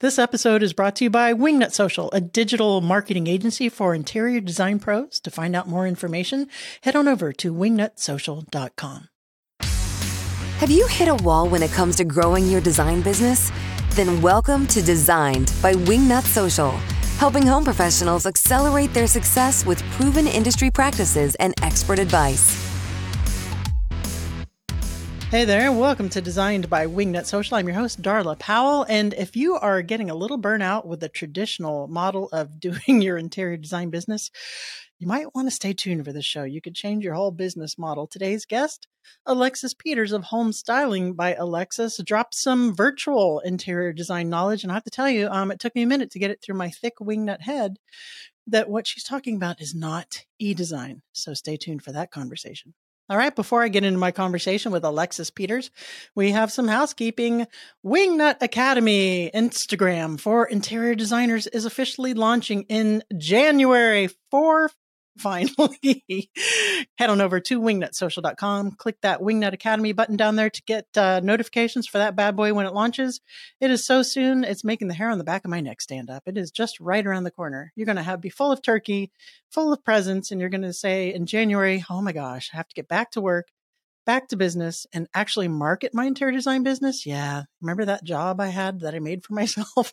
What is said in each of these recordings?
This episode is brought to you by Wingnut Social, a digital marketing agency for interior design pros. To find out more information, head on over to wingnutsocial.com. Have you hit a wall when it comes to growing your design business? Then welcome to Designed by Wingnut Social, helping home professionals accelerate their success with proven industry practices and expert advice. Hey there, and welcome to Designed by Wingnut Social. I'm your host, Darla Powell. And if you are getting a little burnout with the traditional model of doing your interior design business, you might want to stay tuned for this show. You could change your whole business model. Today's guest, Alexis Peters of Home Styling by Alexis, dropped some virtual interior design knowledge. And I have to tell you, um, it took me a minute to get it through my thick wingnut head that what she's talking about is not e design. So stay tuned for that conversation. All right, before I get into my conversation with Alexis Peters, we have some housekeeping. Wingnut Academy Instagram for interior designers is officially launching in January for finally head on over to wingnutsocial.com click that wingnut academy button down there to get uh, notifications for that bad boy when it launches it is so soon it's making the hair on the back of my neck stand up it is just right around the corner you're going to have be full of turkey full of presents and you're going to say in january oh my gosh i have to get back to work back to business and actually market my interior design business. Yeah. Remember that job I had that I made for myself?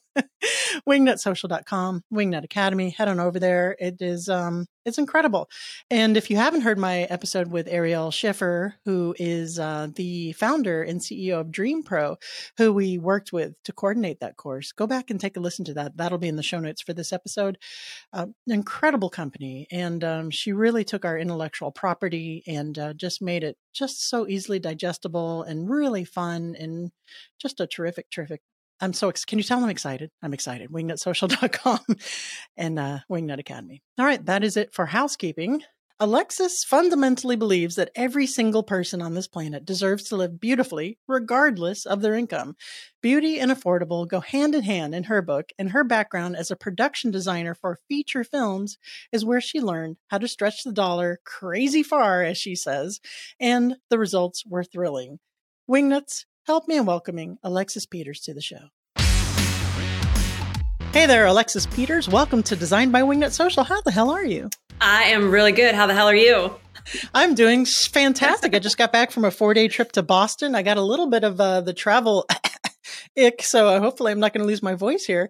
wingnutsocial.com, Wingnut Academy. Head on over there. It is um it's incredible. And if you haven't heard my episode with Ariel Schiffer, who is uh, the founder and CEO of Dream Pro, who we worked with to coordinate that course, go back and take a listen to that. That'll be in the show notes for this episode. Uh, incredible company. And um, she really took our intellectual property and uh, just made it just so easily digestible and really fun and just a terrific, terrific I'm so ex- can you tell I'm excited? I'm excited. Wingnutsocial.com and uh, Wingnut Academy. All right, that is it for housekeeping. Alexis fundamentally believes that every single person on this planet deserves to live beautifully, regardless of their income. Beauty and affordable go hand in hand in her book, and her background as a production designer for feature films is where she learned how to stretch the dollar crazy far, as she says, and the results were thrilling. Wingnuts, help me in welcoming Alexis Peters to the show. Hey there, Alexis Peters. Welcome to Design by Wingnut Social. How the hell are you? I am really good. How the hell are you? I'm doing fantastic. I just got back from a four day trip to Boston. I got a little bit of uh, the travel ick. So uh, hopefully I'm not going to lose my voice here.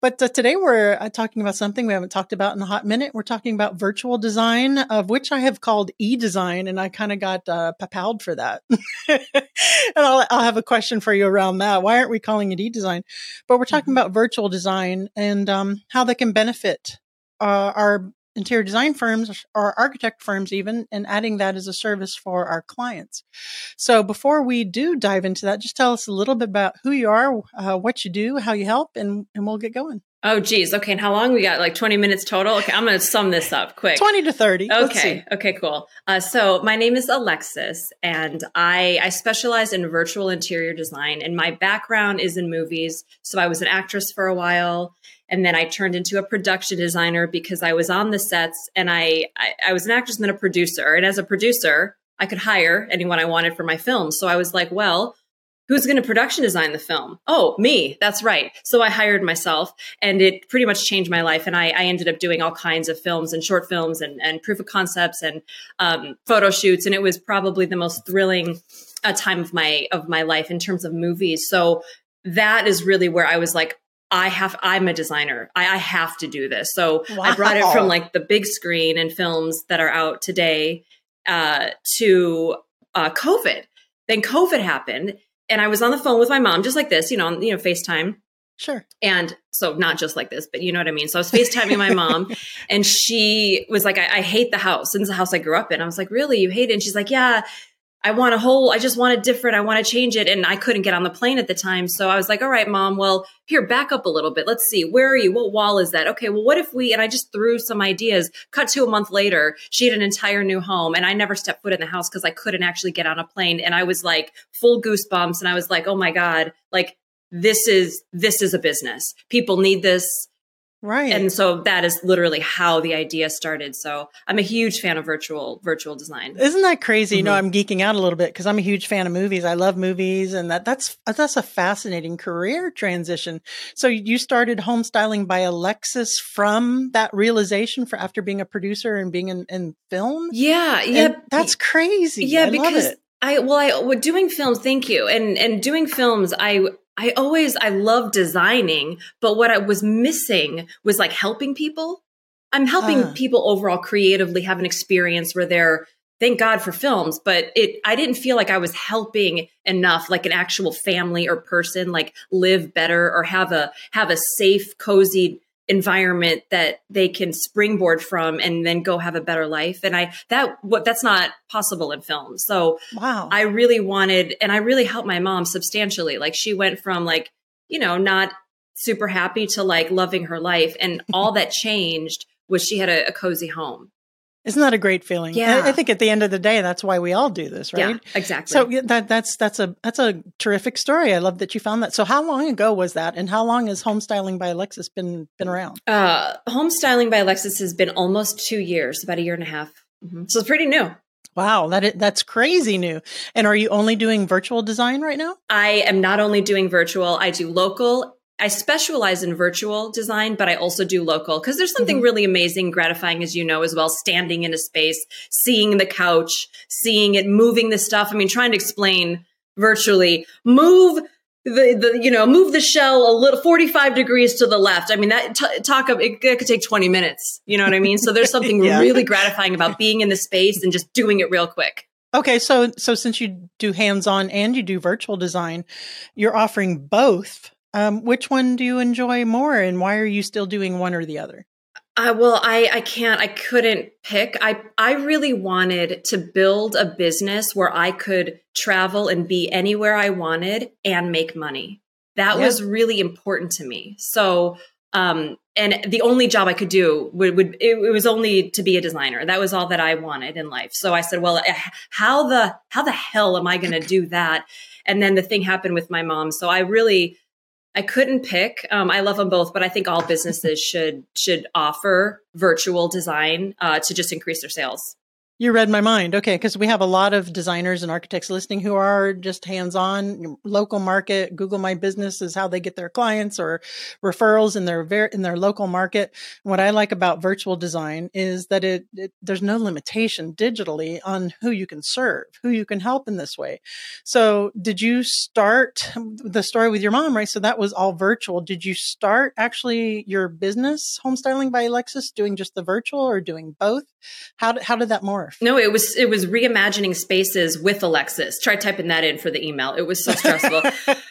But uh, today we're uh, talking about something we haven't talked about in a hot minute. We're talking about virtual design, of which I have called e-design, and I kind of got uh, papaled for that. and I'll, I'll, have a question for you around that. Why aren't we calling it e-design? But we're talking mm-hmm. about virtual design and um, how they can benefit uh, our interior design firms or architect firms even and adding that as a service for our clients so before we do dive into that just tell us a little bit about who you are uh, what you do how you help and, and we'll get going Oh, geez. Okay. And how long? We got like 20 minutes total. Okay. I'm going to sum this up quick. 20 to 30. Okay. Okay, cool. Uh, so my name is Alexis and I, I specialize in virtual interior design and my background is in movies. So I was an actress for a while and then I turned into a production designer because I was on the sets and I, I, I was an actress and then a producer. And as a producer, I could hire anyone I wanted for my film. So I was like, well, who's going to production design the film? Oh, me. That's right. So I hired myself and it pretty much changed my life. And I, I ended up doing all kinds of films and short films and, and proof of concepts and um, photo shoots. And it was probably the most thrilling uh, time of my, of my life in terms of movies. So that is really where I was like, I have, I'm a designer. I, I have to do this. So wow. I brought it from like the big screen and films that are out today uh, to uh, COVID. Then COVID happened, and I was on the phone with my mom, just like this, you know, you know, FaceTime. Sure. And so not just like this, but you know what I mean? So I was FaceTiming my mom and she was like, I, I, hate the house. And it's the house I grew up in. I was like, really? You hate it? And she's like, yeah, I want a whole, I just want it different. I want to change it. And I couldn't get on the plane at the time. So I was like, all right, mom, well, here, back up a little bit. Let's see. Where are you? What wall is that? Okay. Well, what if we, and I just threw some ideas, cut to a month later, she had an entire new home and I never stepped foot in the house because I couldn't actually get on a plane. And I was like full goosebumps. And I was like, oh my God, like this is, this is a business. People need this Right. And so that is literally how the idea started. So I'm a huge fan of virtual virtual design. Isn't that crazy? Mhm. You know, I'm geeking out a little bit because I'm a huge fan of movies. I love movies, and that that's that's a fascinating career transition. So you started home styling by Alexis from that realization for after being a producer and being in, in film. Yeah, And yeah. that's crazy. yeah I love because i well i doing films thank you and and doing films i i always i love designing but what i was missing was like helping people i'm helping Ah. people overall creatively have an experience where they're thank god for films but it i didn't feel like i was helping enough like an actual family or person like live better or have a have a safe cozy environment that they can springboard from and then go have a better life. And i that what that's not possible in film. So Wow. i really wanted and i really helped my mom substantially. Like she went from like you know not super happy to like loving her life. And all that changed was she had a, a cozy home Isn't that a great feeling? Yeah. I, think at the end of the day, that's why we all do this, right? yeah exactly So that that's that's a that's a terrific story. I love that you found that. So how long ago was that, and how long has homestyling by Alexis been been around? uh home styling by alexis has been almost two years about a year and a half Mhm. so it's pretty new Wow, that that's crazy new. And are you only doing virtual design right now? I am not only doing virtual, I do local. I specialize in virtual design, but I also do local because there's something Mhm. really amazing, gratifying, as you know, as well, standing in a space, seeing the couch, seeing it, moving the stuff. I mean, trying to explain virtually, move the, the you know, move the shell a little 45 degrees to the left. I mean, that t- talk of it, it could take 20 minutes. You know what I mean? So there's something Yeah. really gratifying about being in the space and just doing it real quick. Okay, so so since you do hands-on and you do virtual design, you're offering both. Um, which one do you enjoy more, and why are you still doing one or the other? I well, I I can't. I couldn't pick. I I really wanted to build a business where I could travel and be anywhere I wanted and make money. That Yeah. was really important to me. So, um, and the only job I could do would, would it, it was only to be a designer. That was all that I wanted in life. So I said, well, eh, how the how the hell am I going to do that? And then the thing happened with my mom. So I really I couldn't pick. Um, I love them both, but I think all businesses should should offer virtual design uh, to just increase their sales. You read my mind. Okay. Because we have a lot of designers and architects listening who are just hands on local market. Google My Business is how they get their clients or referrals in their ver- in their local market. What I like about virtual design is that it, it there's no limitation digitally on who you can serve, who you can help in this way. So, did you start um, the story with your mom, right? So that was all virtual. Did you start actually your business, Homestyling by Alexis, doing just the virtual or doing both? How how did that morph? No, it was it was reimagining spaces with Alexis. Try typing that in for the email. It was so stressful.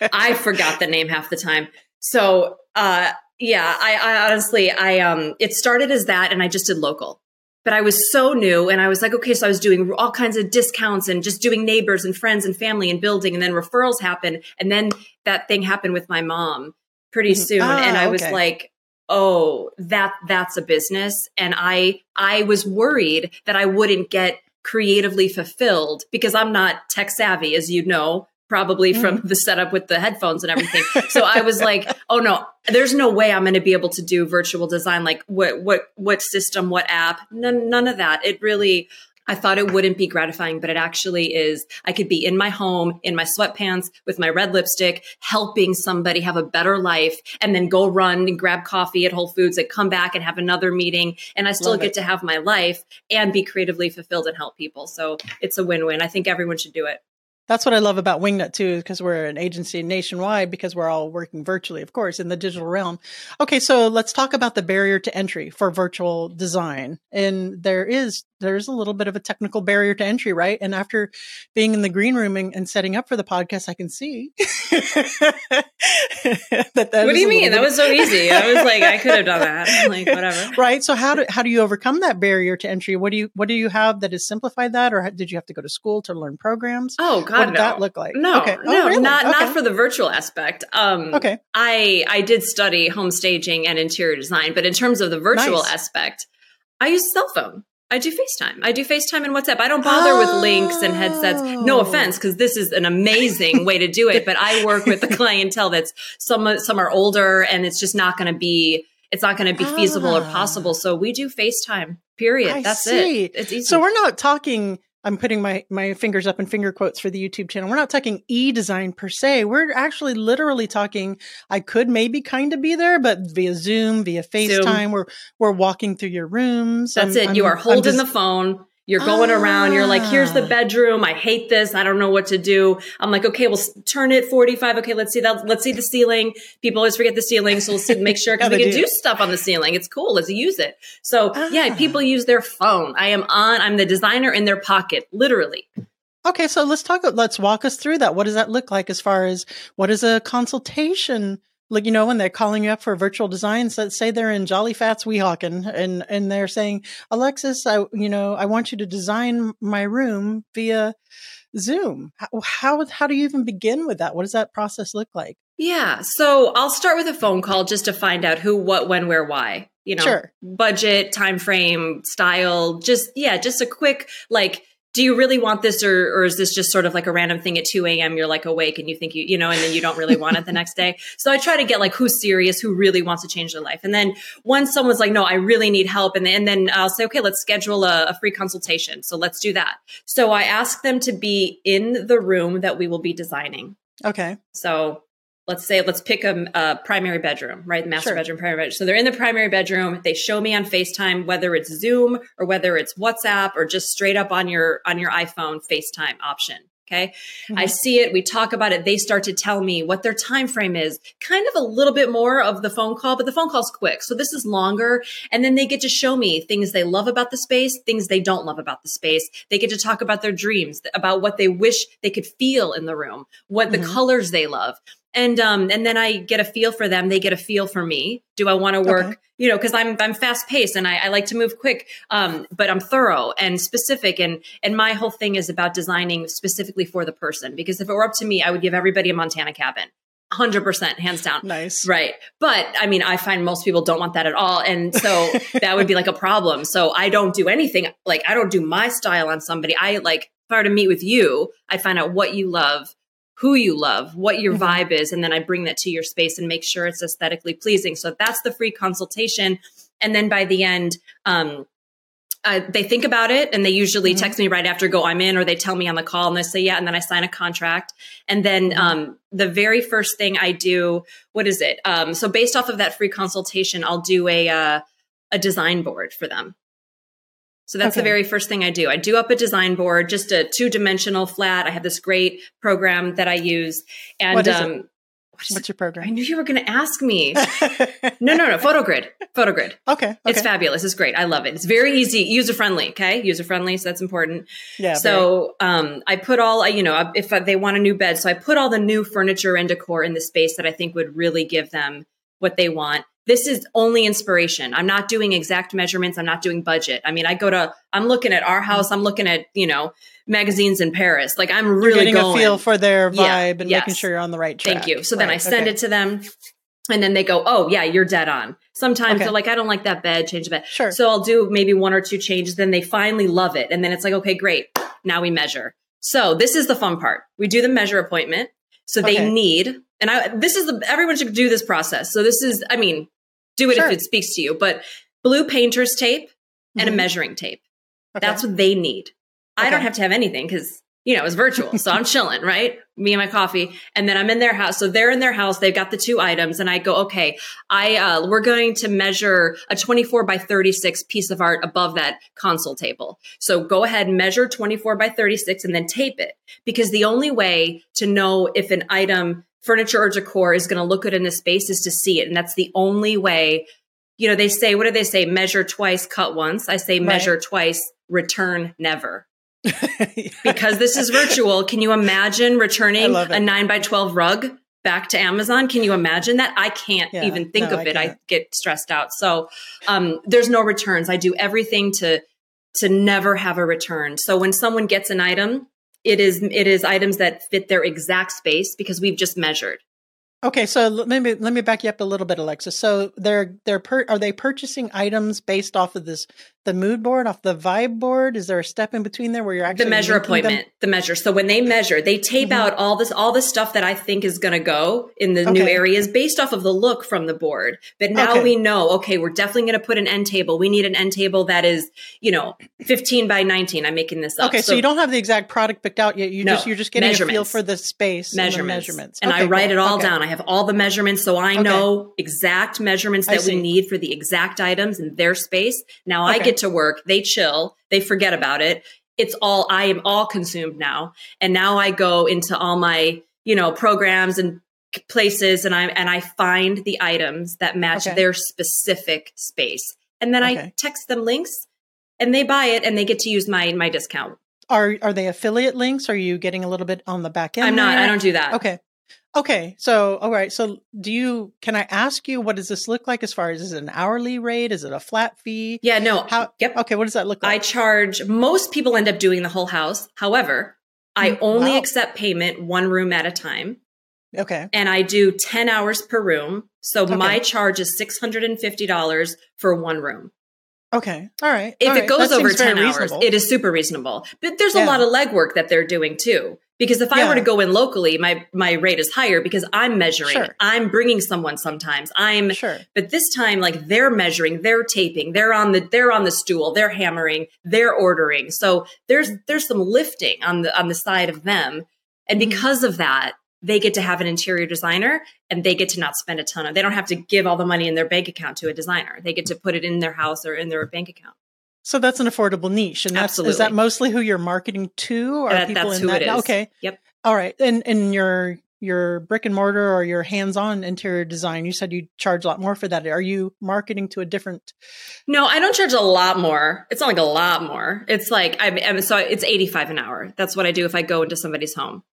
I forgot the name half the time. So uh yeah, I, I honestly I um it started as that and I just did local. But I was so new and I was like, okay, so I was doing all kinds of discounts and just doing neighbors and friends and family and building and then referrals happened and then that thing happened with my mom pretty Mhm. soon Ah, and I was like, oh, that that's a business and I I was worried that I wouldn't get creatively fulfilled because I'm not tech savvy as you know probably from mm. the setup with the headphones and everything. so I was like, oh no, there's no way I'm going to be able to do virtual design like what what what system, what app? None none of that. It really I thought it wouldn't be gratifying, but it actually is. I could be in my home, in my sweatpants, with my red lipstick, helping somebody have a better life, and then go run and grab coffee at Whole Foods and come back and have another meeting. And I still Love get it. to have my life and be creatively fulfilled and help people. So it's a win win. I think everyone should do it. That's what I love about Wingnut too, because we're an agency nationwide because we're all working virtually, of course, in the digital realm. Okay, so let's talk about the barrier to entry for virtual design. And there is there's a little bit of a technical barrier to entry, right? And after being in the green room and, and setting up for the podcast, I can see that. that what do you mean? little That was so easy. I was like, I could have done that. I'm like, whatever. right. So how do how do you overcome that barrier to entry? What do you what do you have that has simplified that, or did you have to go to school to learn programs? Oh God, what did no. that look like? No, Okay. Oh, no, really? not Okay. not for the virtual aspect. Um, Okay. I I did study home staging and interior design, but in terms of the virtual Nice. aspect, I use cell phone. I do FaceTime. I do FaceTime and WhatsApp. I don't bother with links and headsets. No Oh. offense, because this is an amazing way to do it. But I work with the clientele that's some some are older, and it's just not going to be. it's not going to be feasible or possible. Ah. So we do FaceTime. Period. I That's see. it. It's easy. So we're not talking. I'm putting my my fingers up in finger quotes for the YouTube channel. We're not talking e design per se. We're actually literally talking. I could maybe kind of be there, but via Zoom, via FaceTime, we're we're walking through your rooms. That's I'm- it. you I'm- are holding just- the phone. You're going around. You're like, here's the Ah. bedroom. I hate this. I don't know what to do. I'm like, okay, we'll turn it 45. Okay, let's see that. Let's see the ceiling. People always forget the ceiling. So we'll see, make sure because we can do. do stuff on the ceiling. It's cool. Let's use it. So yeah, Ah. people use their phone. I am on, I'm the designer in their pocket, literally. Okay, so let's talk. Let's walk us through that. What does that look like as far as what is a consultation? Like you know, when they're calling you up for virtual designs, let's say they're in Jolly Fats Weehawken, and and they're saying, Alexis, I you know, I want you to design my room via Zoom. How how, how do you even begin with that? What does that process look like? Yeah. So I'll start with a phone call just to find out who, what, when, where, why. You know, Sure. budget, time frame, style. Just yeah, just a quick like. Do you really want this, or or is this just sort of like a random thing at two a.m. You're like awake and you think you you know, and then you don't really want it the next day. So I try to get like who's serious, who really wants to change their life, and then once someone's like, no, I really need help, and then, and then I'll say, okay, let's schedule a, a free consultation. So let's do that. So I ask them to be in the room that we will be designing. Okay, So let's say let's pick a, a primary bedroom, right? The master Sure. bedroom, primary bedroom. So they're in the primary bedroom. They show me on FaceTime, whether it's Zoom or whether it's WhatsApp or just straight up on your on your iPhone FaceTime option. Okay. I Mhm. see it. We talk about it. They start to tell me what their time frame is. Kind of a little bit more of the phone call, but the phone call's quick. So this is longer. And then they get to show me things they love about the space, things they don't love about the space. They get to talk about their dreams, about what they wish they could feel in the room, what the Mhm. colors they love. And um and then I get a feel for them. They get a feel for me. Do I want to work? Okay. You know, because I'm I'm fast paced and I, I like to move quick. Um, but I'm thorough and specific. And and my whole thing is about designing specifically for the person. Because if it were up to me, I would give everybody a Montana cabin, hundred percent, hands down. nice. Right. But I mean, I find most people don't want that at all. And so that would be like a problem. So I don't do anything like I don't do my style on somebody. I like if I were to meet with you, I find out what you love, who you love, what your Mhm. vibe is, and then I bring that to your space and make sure it's aesthetically pleasing. So that's the free consultation. And then by the end, um, uh, they think about it and they usually Mhm. text me right after go i'm in or they tell me on the call and they say yeah and then i sign a contract and then Mhm. um, the very first thing i do what is it um, so based off of that free consultation i'll do a uh, a design board for them so that's the very first thing i do i do up a design board just a two dimensional flat i have this great program that i use and What is it? um, what is What's your program? i knew you were going to ask me no no no photogrid photogrid Okay. okay. it's fabulous. It's great. I love it. It's very easy, user friendly. Okay, user friendly. So that's important. Yeah. so um, I put all you know if they want a new bed, so I put all the new furniture and decor in the space that I think would really give them what they want. This is only inspiration. I'm not doing exact measurements. I'm not doing budget. I mean, I go to. I'm looking at our house. I'm looking at you know magazines in Paris. Like I'm really getting going. a feel for their Yeah, vibe and making sure you're on the right track. Thank you. So then I send okay. it to them. And then they go, oh, yeah, you're dead on. Sometimes Okay. they're like, I don't like that bed, change the bed. Sure. So I'll do maybe one or two changes. Then they finally love it. And then it's like, okay, great. Now we measure. So this is the fun part. We do the measure appointment. So they need, and I, this is the, everyone should do this process. So this is, I mean, do it Sure. if it speaks to you, but blue painter's tape and a Mhm. measuring tape. Okay. That's what they need. I don't have to have anything because you know it's virtual, so I'm chilling, right? Me and my coffee, and then I'm in their house. So they're in their house. They've got the two items, and I go, okay, I uh, we're going to measure a 24 by 36 piece of art above that console table. So go ahead, measure 24 by 36, and then tape it because the only way to know if an item, furniture or decor, is going to look good in a space is to see it, and that's the only way. You know, they say, what do they say? Measure twice, cut once. I say, Right. measure twice, return never because this is virtual. Can you imagine returning a nine by 12 rug back to Amazon? Can you imagine that? I can't Yeah, even think no, of I it. I can't. get stressed out. So, um, there's no returns. I do everything to, to never have a return. So when someone gets an item, it is, it is items that fit their exact space because we've just measured. Okay, so let me let me back you up a little bit, Alexa. So they're they're per, are they purchasing items based off of this the mood board, off the vibe board? Is there a step in between there where you're actually the measure appointment? Them? The measure. So when they measure, they tape mm-hmm. out all this all the stuff that I think is going to go in the okay. new areas based off of the look from the board. But now okay. we know, okay, we're definitely going to put an end table. We need an end table that is, you know, 15 by 19. I'm making this up. Okay, so, so you don't have the exact product picked out yet. You no, just you're just getting a feel for the space measurements. And measurements. And okay, I write cool. it all down. I have all the measurements so I know exact measurements that we need for the exact items in their space. Now I get to work. They chill. They forget about it. It's all, I am all consumed now. And now I go into all my, you know, programs and places and I, and I find the items that match okay. their specific space. And then okay. I text them links and they buy it and they get to use my, my discount. Are, are they affiliate links? Are you getting a little bit on the back end? I'm not, there? I don't do that. Okay. Okay, so all right, so do you? Can I ask you what does this look like as far as is it an hourly rate? Is it a flat fee? Yeah, no. How? Yep. Okay, what does that look like? I charge. Most people end up doing the whole house. However, I mm, only wow. accept payment one room at a time. Okay. And I do ten hours per room, so okay. my charge is six hundred and fifty dollars for one room. Okay. All right. If All it right. goes that over 10 hours, reasonable. it is super reasonable. But there's a lot of legwork that they're doing too. Because if I were to go in locally, my my rate is higher because I'm measuring. Sure. I'm bringing someone sometimes. I'm sure. But this time, like they're measuring, they're taping, they're on the they're on the stool, they're hammering, they're ordering. So there's there's some lifting on the on the side of them. And mm-hmm. because of that, they get to have an interior designer and they get to not spend a ton of they don't have to give all the money in their bank account to a designer. They get to put it in their house or in their bank account. So that's an affordable niche, and that's Absolutely. is that mostly who you're marketing to? Are that, people that's in who that? it is. Okay. Yep. All right. And and your your brick and mortar or your hands-on interior design, you said you charge a lot more for that. Are you marketing to a different? No, I don't charge a lot more. It's not like a lot more. It's like I'm, I'm so it's eighty five an hour. That's what I do if I go into somebody's home.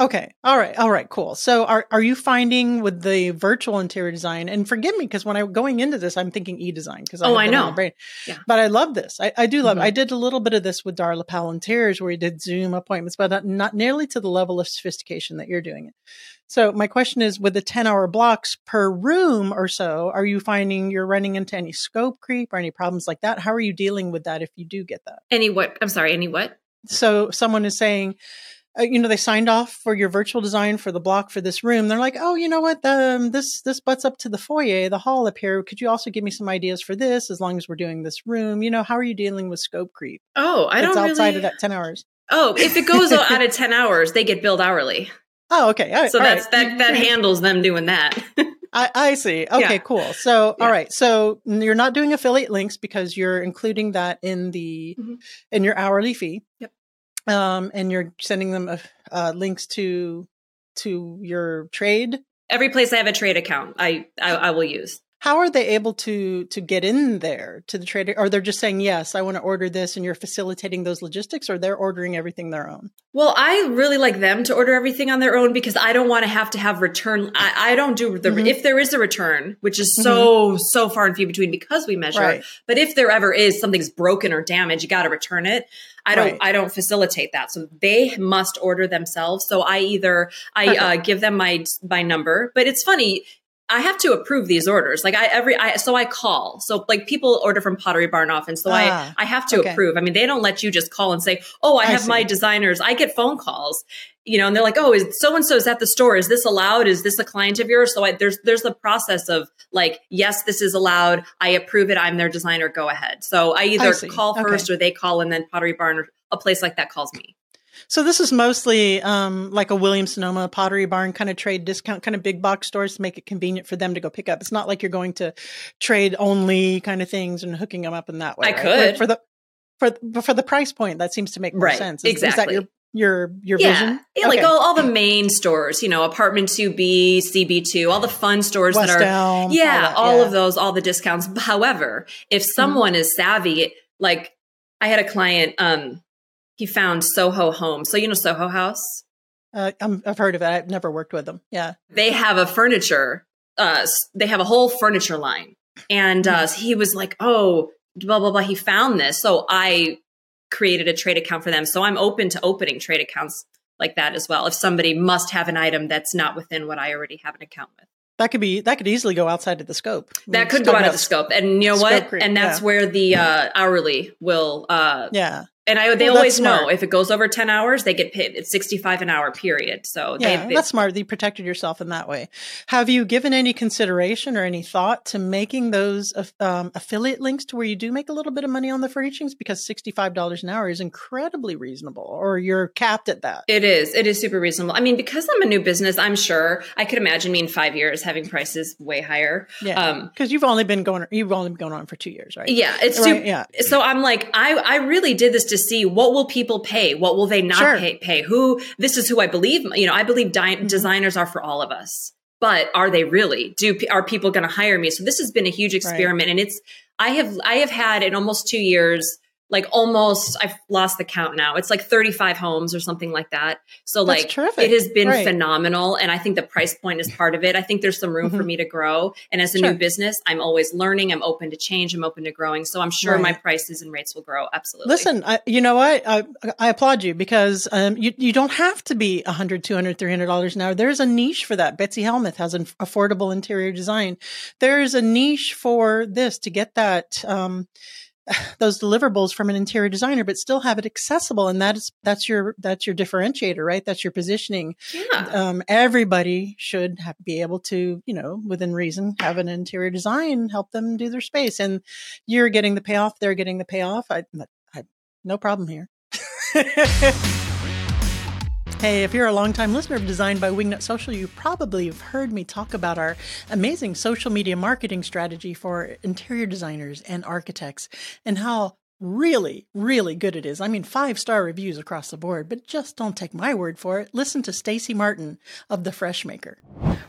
Okay. All right. All right. Cool. So are, are you finding with the virtual interior design and forgive me because when I'm going into this, I'm thinking e-design because I, oh, I know. Yeah. But I love this. I, I do love mm-hmm. it. I did a little bit of this with Darla Powell Interiors where we did Zoom appointments, but not, not nearly to the level of sophistication that you're doing it. So my question is with the 10 hour blocks per room or so, are you finding you're running into any scope creep or any problems like that? How are you dealing with that if you do get that? Any what? I'm sorry. Any what? So someone is saying, uh, you know, they signed off for your virtual design for the block for this room. They're like, oh, you know what? Um, this this butts up to the foyer, the hall up here. Could you also give me some ideas for this? As long as we're doing this room, you know, how are you dealing with scope creep? Oh, I don't It's outside really... of that ten hours. Oh, if it goes out of ten hours, they get billed hourly. Oh, okay. All right, so all that's right. that that handles them doing that. I, I, see. Okay, yeah. cool. So, yeah. all right. So you're not doing affiliate links because you're including that in the mm-hmm. in your hourly fee. Yep um, and you're sending them uh, links to to your trade. Every place I have a trade account, I, I, I will use how are they able to to get in there to the trader or they're just saying yes i want to order this and you're facilitating those logistics or they're ordering everything their own well i really like them to order everything on their own because i don't want to have to have return i, I don't do the mm-hmm. if there is a return which is so mm-hmm. so far and few between because we measure right. but if there ever is something's broken or damaged you got to return it I don't right. I don't facilitate that. So they must order themselves. So I either I uh, give them my my number, but it's funny I have to approve these orders. Like I every I so I call. So like people order from Pottery Barn often. So ah, I I have to okay. approve. I mean, they don't let you just call and say, "Oh, I have I my designers." I get phone calls, you know, and they're like, "Oh, is so and so's at the store? Is this allowed? Is this a client of yours?" So I, there's there's the process of like, "Yes, this is allowed. I approve it. I'm their designer. Go ahead." So I either I call first or they call and then Pottery Barn or a place like that calls me. So this is mostly um, like a Williams Sonoma Pottery Barn kind of trade discount, kind of big box stores to make it convenient for them to go pick up. It's not like you're going to trade only kind of things and hooking them up in that way. I right? could for the for for the price point. That seems to make more right. sense. Is, exactly. Is that your your your yeah. vision? Yeah, okay. like all, all the main stores, you know, apartment two B, CB two, all the fun stores West that are Elm, yeah, all, that, all yeah. of those, all the discounts. However, if mm-hmm. someone mm-hmm. is savvy, like I had a client, um, he found Soho Home. So you know Soho House. Uh, i have heard of it. I've never worked with them. Yeah, they have a furniture. Uh, they have a whole furniture line, and uh, mm-hmm. he was like, "Oh, blah blah blah." He found this, so I created a trade account for them. So I'm open to opening trade accounts like that as well. If somebody must have an item that's not within what I already have an account with. that could be that could easily go outside of the scope. That could go out of the scope, and you know what? and that's yeah. where the uh, hourly will. Uh, yeah. And I, they well, always know if it goes over 10 hours, they get paid. It's 65 an hour period. So yeah, they, that's smart. You protected yourself in that way. Have you given any consideration or any thought to making those um, affiliate links to where you do make a little bit of money on the furnishings? Because $65 an hour is incredibly reasonable or you're capped at that. It is. It is super reasonable. I mean, because I'm a new business, I'm sure I could imagine me in five years having prices way higher. Yeah. Because um, you've only been going, you've only been going on for two years, right? Yeah. It's right? Too, yeah. So I'm like, I, I really did this to see what will people pay? What will they not sure. pay, pay? Who, this is who I believe, you know, I believe di- mm-hmm. designers are for all of us, but are they really? Do, are people going to hire me? So this has been a huge experiment right. and it's, I have, I have had in almost two years, like almost I've lost the count now. It's like 35 homes or something like that. So That's like terrific. it has been right. phenomenal and I think the price point is part of it. I think there's some room mm-hmm. for me to grow and as a sure. new business, I'm always learning, I'm open to change, I'm open to growing. So I'm sure right. my prices and rates will grow absolutely. Listen, I, you know what? I, I applaud you because um, you you don't have to be 100, 200, 300 dollars an hour. There's a niche for that. Betsy Helmuth has an affordable interior design. There's a niche for this to get that um, those deliverables from an interior designer, but still have it accessible. And that's, that's your, that's your differentiator, right? That's your positioning. Yeah. Um, everybody should have, be able to, you know, within reason, have an interior design help them do their space. And you're getting the payoff. They're getting the payoff. I, I no problem here. Hey, if you're a longtime listener of Design by Wingnut Social, you probably have heard me talk about our amazing social media marketing strategy for interior designers and architects and how really, really good it is. I mean, five star reviews across the board, but just don't take my word for it. Listen to Stacy Martin of The Fresh Maker.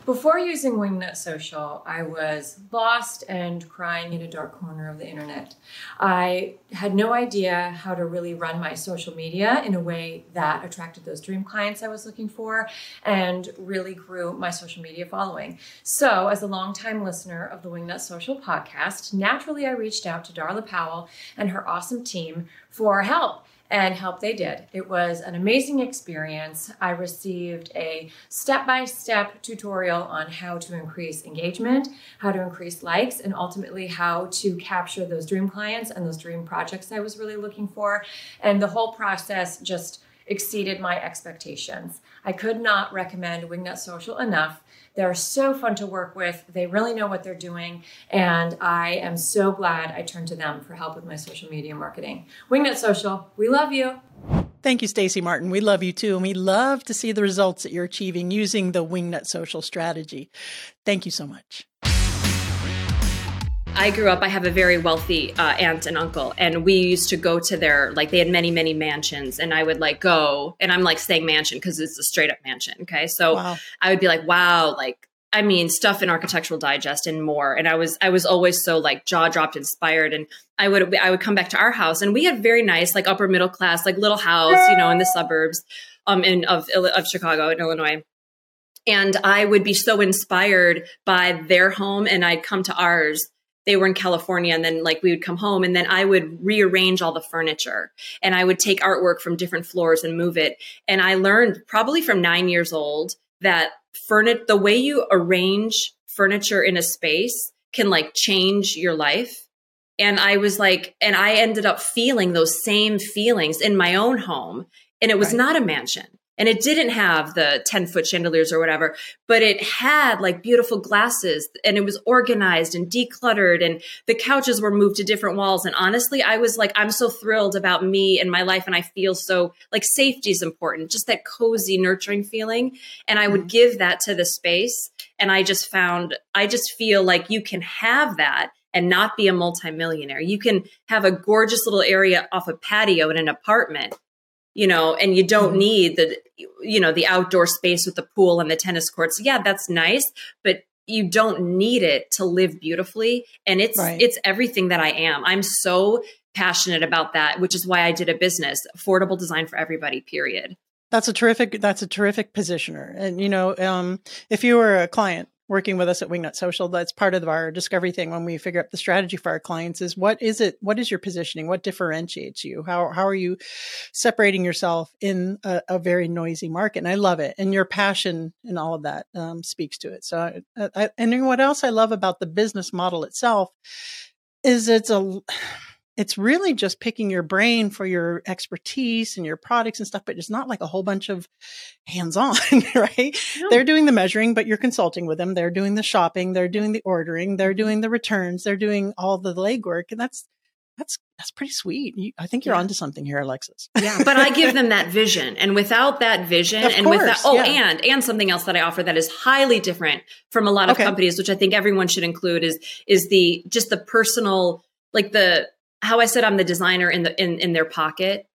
Before using Wingnut Social, I was lost and crying in a dark corner of the internet. I had no idea how to really run my social media in a way that attracted those dream clients I was looking for and really grew my social media following. So, as a longtime listener of the Wingnut Social podcast, naturally I reached out to Darla Powell and her awesome awesome team for help and help they did. It was an amazing experience. I received a step by step tutorial on how to increase engagement, how to increase likes, and ultimately how to capture those dream clients and those dream projects I was really looking for. And the whole process just exceeded my expectations. I could not recommend Wingnut Social enough they're so fun to work with. They really know what they're doing. And I am so glad I turned to them for help with my social media marketing. Wingnut Social, we love you. Thank you, Stacy Martin. We love you too. And we love to see the results that you're achieving using the Wingnut Social strategy. Thank you so much. I grew up, I have a very wealthy uh, aunt and uncle, and we used to go to their, like, they had many, many mansions, and I would like go, and I'm like saying mansion because it's a straight up mansion. Okay. So wow. I would be like, wow, like, I mean, stuff in Architectural Digest and more. And I was, I was always so like jaw dropped, inspired. And I would, I would come back to our house, and we had very nice, like upper middle class, like little house, you know, in the suburbs, um, in of of Chicago in Illinois and I would be so inspired by their home and I'd come to ours they were in California and then like we would come home and then I would rearrange all the furniture and I would take artwork from different floors and move it. And I learned probably from nine years old that furniture, the way you arrange furniture in a space can like change your life. And I was like, and I ended up feeling those same feelings in my own home. And it was right. not a mansion and it didn't have the 10 foot chandeliers or whatever but it had like beautiful glasses and it was organized and decluttered and the couches were moved to different walls and honestly i was like i'm so thrilled about me and my life and i feel so like safety is important just that cozy nurturing feeling and i would mm-hmm. give that to the space and i just found i just feel like you can have that and not be a multimillionaire. You can have a gorgeous little area off a patio in an apartment you know, and you don't mm-hmm. need the, you know, the outdoor space with the pool and the tennis courts. Yeah, that's nice, but you don't need it to live beautifully. And it's, right. it's everything that I am. I'm so passionate about that, which is why I did a business, affordable design for everybody, period. That's a terrific, that's a terrific positioner. And, you know, um, if you were a client working with us at Wingnut Social, that's part of our discovery thing when we figure out the strategy for our clients is what is it? What is your positioning? What differentiates you? How, how are you separating yourself in a, a very noisy market? And I love it. And your passion and all of that um, speaks to it. So, I, I, and what else I love about the business model itself is it's a, it's really just picking your brain for your expertise and your products and stuff, but it's not like a whole bunch of hands on, right? No. They're doing the measuring, but you're consulting with them. They're doing the shopping. They're doing the ordering. They're mm-hmm. doing the returns. They're doing all the legwork. And that's, that's, that's pretty sweet. You, I think you're yeah. onto something here, Alexis. yeah. But I give them that vision. And without that vision of and course, without, oh, yeah. and, and something else that I offer that is highly different from a lot of Okay. companies, which I think everyone should include is, is the, just the personal, like the, how I said I'm the designer in the in, in their pocket.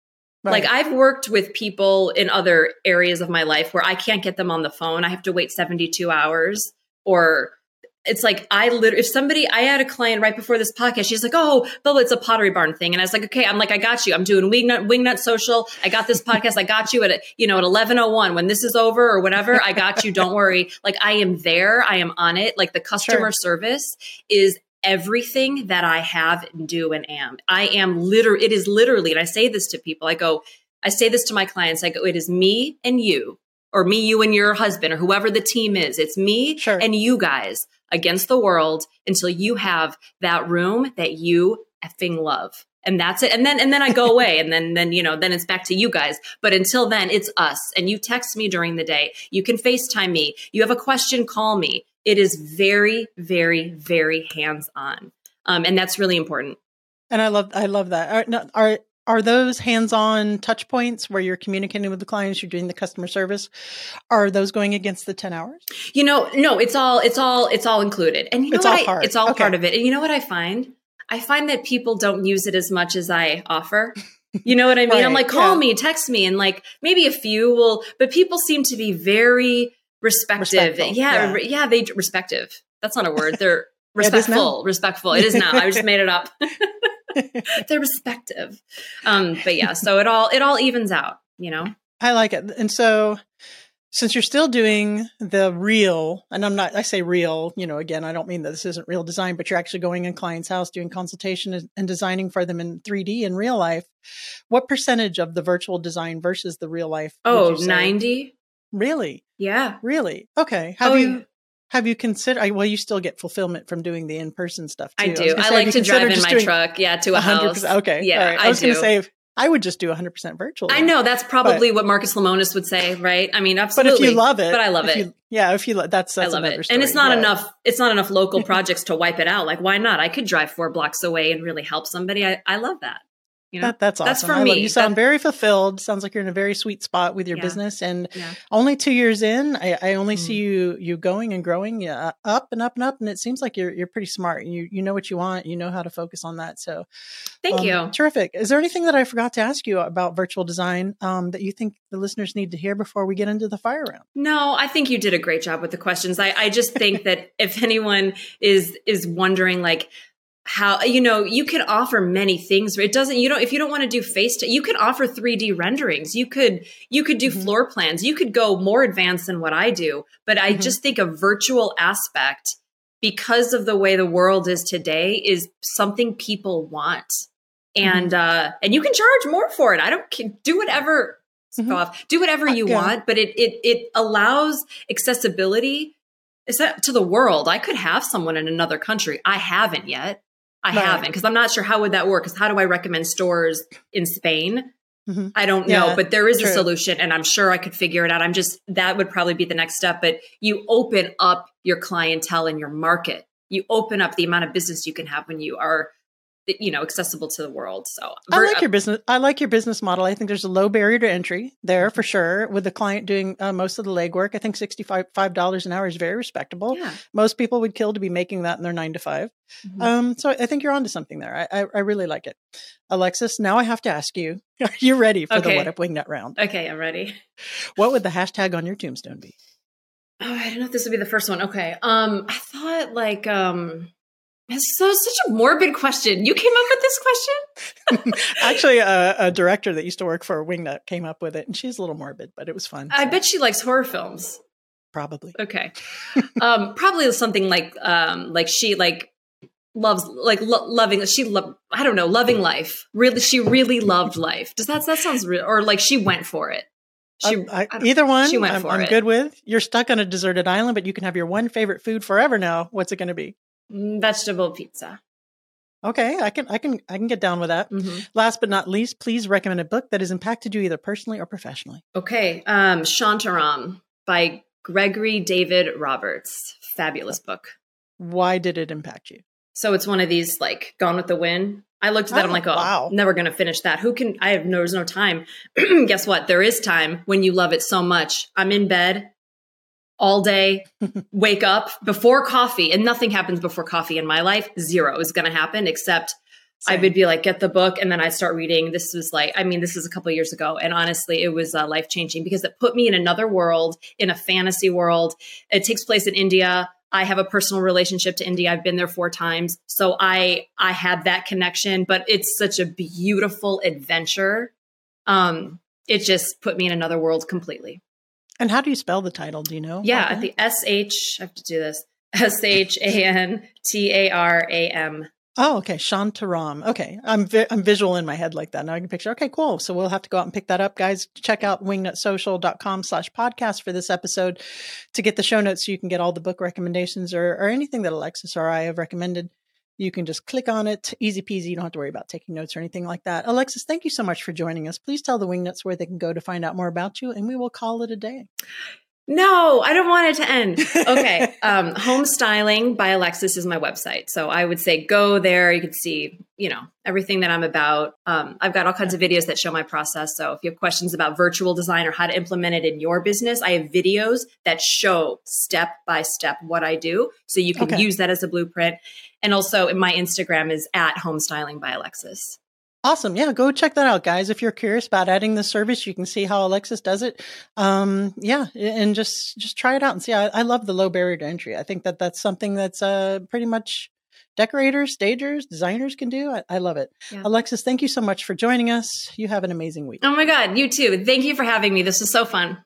Right. Like I've worked with people in other areas of my life where I can't get them on the phone. I have to wait 72 hours or it's like I literally, if somebody, I had a client right before this podcast, she's like, oh, Bella, it's a pottery barn thing. And I was like, okay, I'm like, I got you. I'm doing Wingnut, Wingnut Social. I got this podcast. I got you at, you know, at 1101 when this is over or whatever. I got you. Don't worry. Like I am there. I am on it. Like the customer Sure. service is everything that I have and do and am. I am literally, it is literally, and I say this to people, I go, I say this to my clients, I go, it is me and you, or me, you and your husband, or whoever the team is. It's me Sure. and you guys against the world until you have that room that you effing love. And that's it. And then and then I go away and then then you know, then it's back to you guys. But until then, it's us. And you text me during the day. You can FaceTime me. You have a question, call me. It is very, very, very hands-on. Um, and that's really important. And I love, I love that. Are, are, are those hands-on touch points where you're communicating with the clients, you're doing the customer service? Are those going against the 10 hours? You know, no, it's all it's all it's all included. And you know It's what all I- part. it's all Okay. part of it. And you know what I find? I find that people don't use it as much as I offer. You know what I mean? I'm like, call yeah. me, text me, and like maybe a few will, but people seem to be very respective. Yeah, yeah. yeah, they respective. That's not a word. They're Yeah, it is respectful. respectful. It is now. I just made it up. They're respective. Um, but yeah, so it all it all evens out. You know. I like it. And so since you're still doing the real, and I'm not, I say real, you know, again, I don't mean that this isn't real design, but you're actually going in client's house, doing consultation and- and designing for them in 3D in real life. What percentage of the virtual design versus the real life? Oh, you say? 90? Really? Yeah. Really? Okay. Have Oh, you, have you considered, well, you still get fulfillment from doing the in-person stuff too. I do. I say, like to drive in my truck, yeah, to a 100%? house. Okay. Yeah, right. I I was going to say, I would just do 100% virtual. I know that's probably what Marcus Lemonis would say, right? I mean, absolutely. But if you love it, but I love it. you- yeah, if you lo- that's, that's I love it, story. and it's not Yeah. enough. It's not enough local projects to wipe it out. Like, why not? I could drive four blocks away and really help somebody. I, I love that. You know, That, that's awesome. That's for I love- me. You sound That- very fulfilled. Sounds like you're in a very sweet spot with your Yeah. business. And Yeah. only two years in, I, I only Mm. see you you going and growing, yeah, up and up and up. And it seems like you're you're pretty smart. You you know what you want. You know how to focus on that. So Thank um, you. Terrific. Is there anything that I forgot to ask you about virtual design um, that you think the listeners need to hear before we get into the fire round? No, I think you did a great job with the questions. I, I just think that if anyone is is wondering, like how you know you can offer many things. It doesn't you don't if you don't want to do face to you can offer 3d renderings. You could you could do Mhm. floor plans. You could go more advanced than what i do but i Mhm. just think a virtual aspect because of the way the world is today is something people want. And uh and you can charge more for it. I don't do whatever go off do whatever Uh, you want but it it it allows accessibility is that to the world. I could have someone in another country. I haven't yet i Right. haven't because i'm not sure how would that work because how do i recommend stores in spain Mhm. i don't Yeah, know but there is true. a solution and i'm sure i could figure it out i'm just that would probably be the next step but you open up your clientele and your market you open up the amount of business you can have when you are you know accessible to the world so I like your business. I like your business model. I think there's a low barrier to entry there for sure. With the client doing uh, most of the legwork, I think sixty-five dollars an hour is very respectable. yeah Most people would kill to be making that in their nine to 5 Mhm. Um, so I think you're onto something there. I, I, I really like it, Alexis. Now I have to ask you: Are you ready for the Okay. What Up Wingnut round? okay i'm ready What would the hashtag on your tombstone be? Oh, I don't know if this would be the first one. Okay. Um, I thought like um it's so such a morbid question. You came up with this question? Actually, a, a director that used to work for Wingnut came up with it, and she's a little morbid, but it was fun. I so. bet she likes horror films. Probably. Okay. um, probably something like um, like she like loves like lo- loving she lo- I don't know loving life. Really, she really loved life. Does that that sounds real? Or like she went for it. She, Um, I, either one, she went I'm, for I'm it. good with. You're stuck on a deserted island, but you can have your one favorite food forever now. What's it going to be? Mm, vegetable pizza. Okay, I can, I can, I can get down with that. Mhm. Last but not least, please recommend a book that has impacted you either personally or professionally. Okay. Um, Shantaram by Gregory David Roberts. Fabulous book. Why did it impact you? So it's one of these like Gone with the Wind. I looked at that. I'm Oh, like, oh, wow. never going to finish that. Who can? I have no, there's no time. Guess what? There is time when you love it so much. I'm in bed all day, wake up before coffee, and nothing happens before coffee in my life. Zero is going to happen except I would be like, get the book, and then I start reading. This was like, I mean, this is a couple of years ago, and honestly, it was uh, life changing because it put me in another world, in a fantasy world. It takes place in India. I have a personal relationship to India. I've been there four times, so I I had that connection. But it's such a beautiful adventure. Um, it just put me in another world completely. And how do you spell the title? Do you know? Yeah, the S H. I have to do this. S H A N T A R A M. Oh, okay. Shantaram. Okay. I'm vi- I'm visual in my head like that. Now I can picture. Okay, cool. So we'll have to go out and pick that up, guys. Check out wingnutsocial.com slash podcast for this episode to get the show notes so you can get all the book recommendations or, or anything that Alexis or I have recommended. You can just click on it. Easy peasy. You don't have to worry about taking notes or anything like that. Alexis, thank you so much for joining us. Please tell the Wingnuts where they can go to find out more about you, and we will call it a day. No, I don't want it to end. Okay. um, Home Styling by Alexis is my website. So I would say go there. You can see, you know, everything that I'm about. Um, I've got all kinds of videos that show my process. So if you have questions about virtual design or how to implement it in your business, I have videos that show step by step what I do. So you can Okay. use that as a blueprint. And also my Instagram is at Home Styling by Alexis. Awesome. Yeah, go check that out, guys. If you're curious about adding the service, you can see how Alexis does it. Um, yeah, and just just try it out and see. I, I love the low barrier to entry. I think that that's something that's uh, pretty much decorators, stagers, designers can do. I, I love it. Yeah. Alexis, thank you so much for joining us. You have an amazing week. Oh my God, you too. Thank you for having me. This was so fun.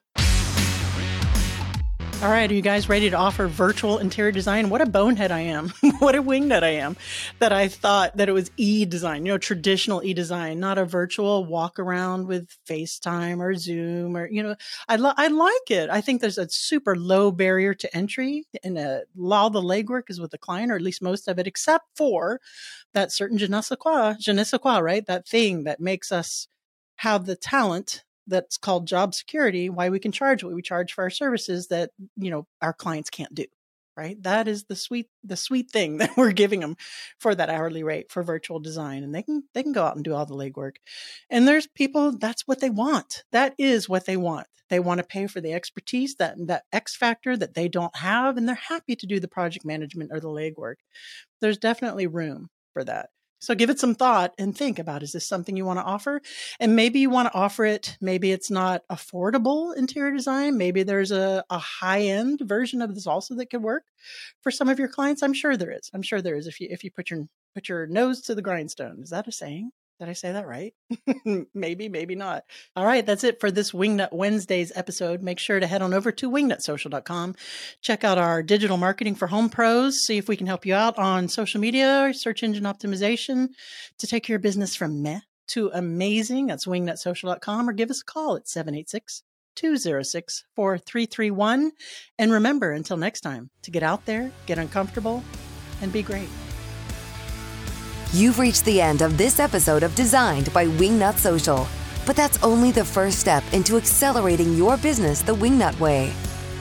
All right, are you guys ready to offer virtual interior design? What a bonehead I am. what a wingnut I am that I thought that it was e design, you know, traditional e design, not a virtual walk around with FaceTime or Zoom or, you know, I, li- I like it. I think there's a super low barrier to entry and a lot of the legwork is with the client, or at least most of it, except for that certain je ne sais quoi, je ne sais quoi, right? That thing that makes us have the talent that's called job security why we can charge what we charge for our services that you know our clients can't do right? That is the sweet the sweet thing that we're giving them for that hourly rate for virtual design and they can they can go out and do all the legwork. And there's people that's what they want. That is what they want. They want to pay for the expertise that that x factor that they don't have and they're happy to do the project management or the legwork. There's definitely room for that so give it some thought and think about is this something you want to offer? And maybe you want to offer it, maybe it's not affordable interior design. Maybe there's a, a high end version of this also that could work for some of your clients. I'm sure there is. I'm sure there is if you if you put your put your nose to the grindstone. Is that a saying? Did I say that right? maybe, maybe not. All right, that's it for this Wingnut Wednesdays episode. Make sure to head on over to wingnutsocial.com. Check out our digital marketing for home pros. See if we can help you out on social media or search engine optimization to take your business from meh to amazing. That's wingnutsocial.com or give us a call at 786 206 4331. And remember, until next time, to get out there, get uncomfortable, and be great. You've reached the end of this episode of Designed by Wingnut Social. But that's only the first step into accelerating your business the Wingnut way.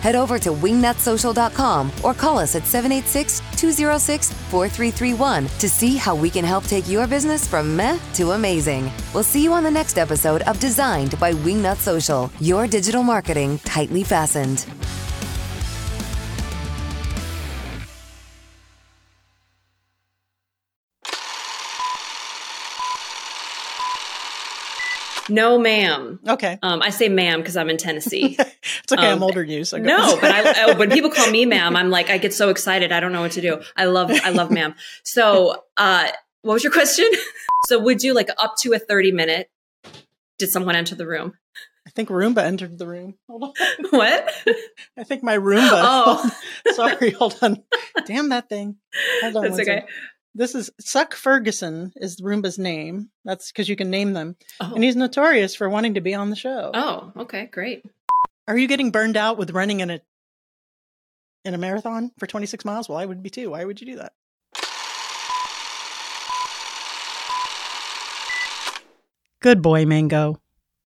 Head over to wingnutsocial.com or call us at 786 206 4331 to see how we can help take your business from meh to amazing. We'll see you on the next episode of Designed by Wingnut Social, your digital marketing tightly fastened. No, ma'am. Okay. Um, I say ma'am because I'm in Tennessee. It's okay. I'm Um, older than you. So no, but I, I- when people call me ma'am, I'm like, I get so excited. I don't know what to do. I love, I love ma'am. So, uh, what was your question? so, would you like up to a 30 minute? Did someone enter the room? I think Roomba entered the room. Hold on. What? I think my Roomba. Oh. Sorry, hold on. Damn that thing. Hold on. That's okay. second. This is Suck Ferguson is Roomba's name. That's because you can name them. Oh. And he's notorious for wanting to be on the show. oh, okay, great. Are you getting burned out with running in a in a marathon for 26 miles? Well, I would be too. Why would you do that? Good boy, Mango.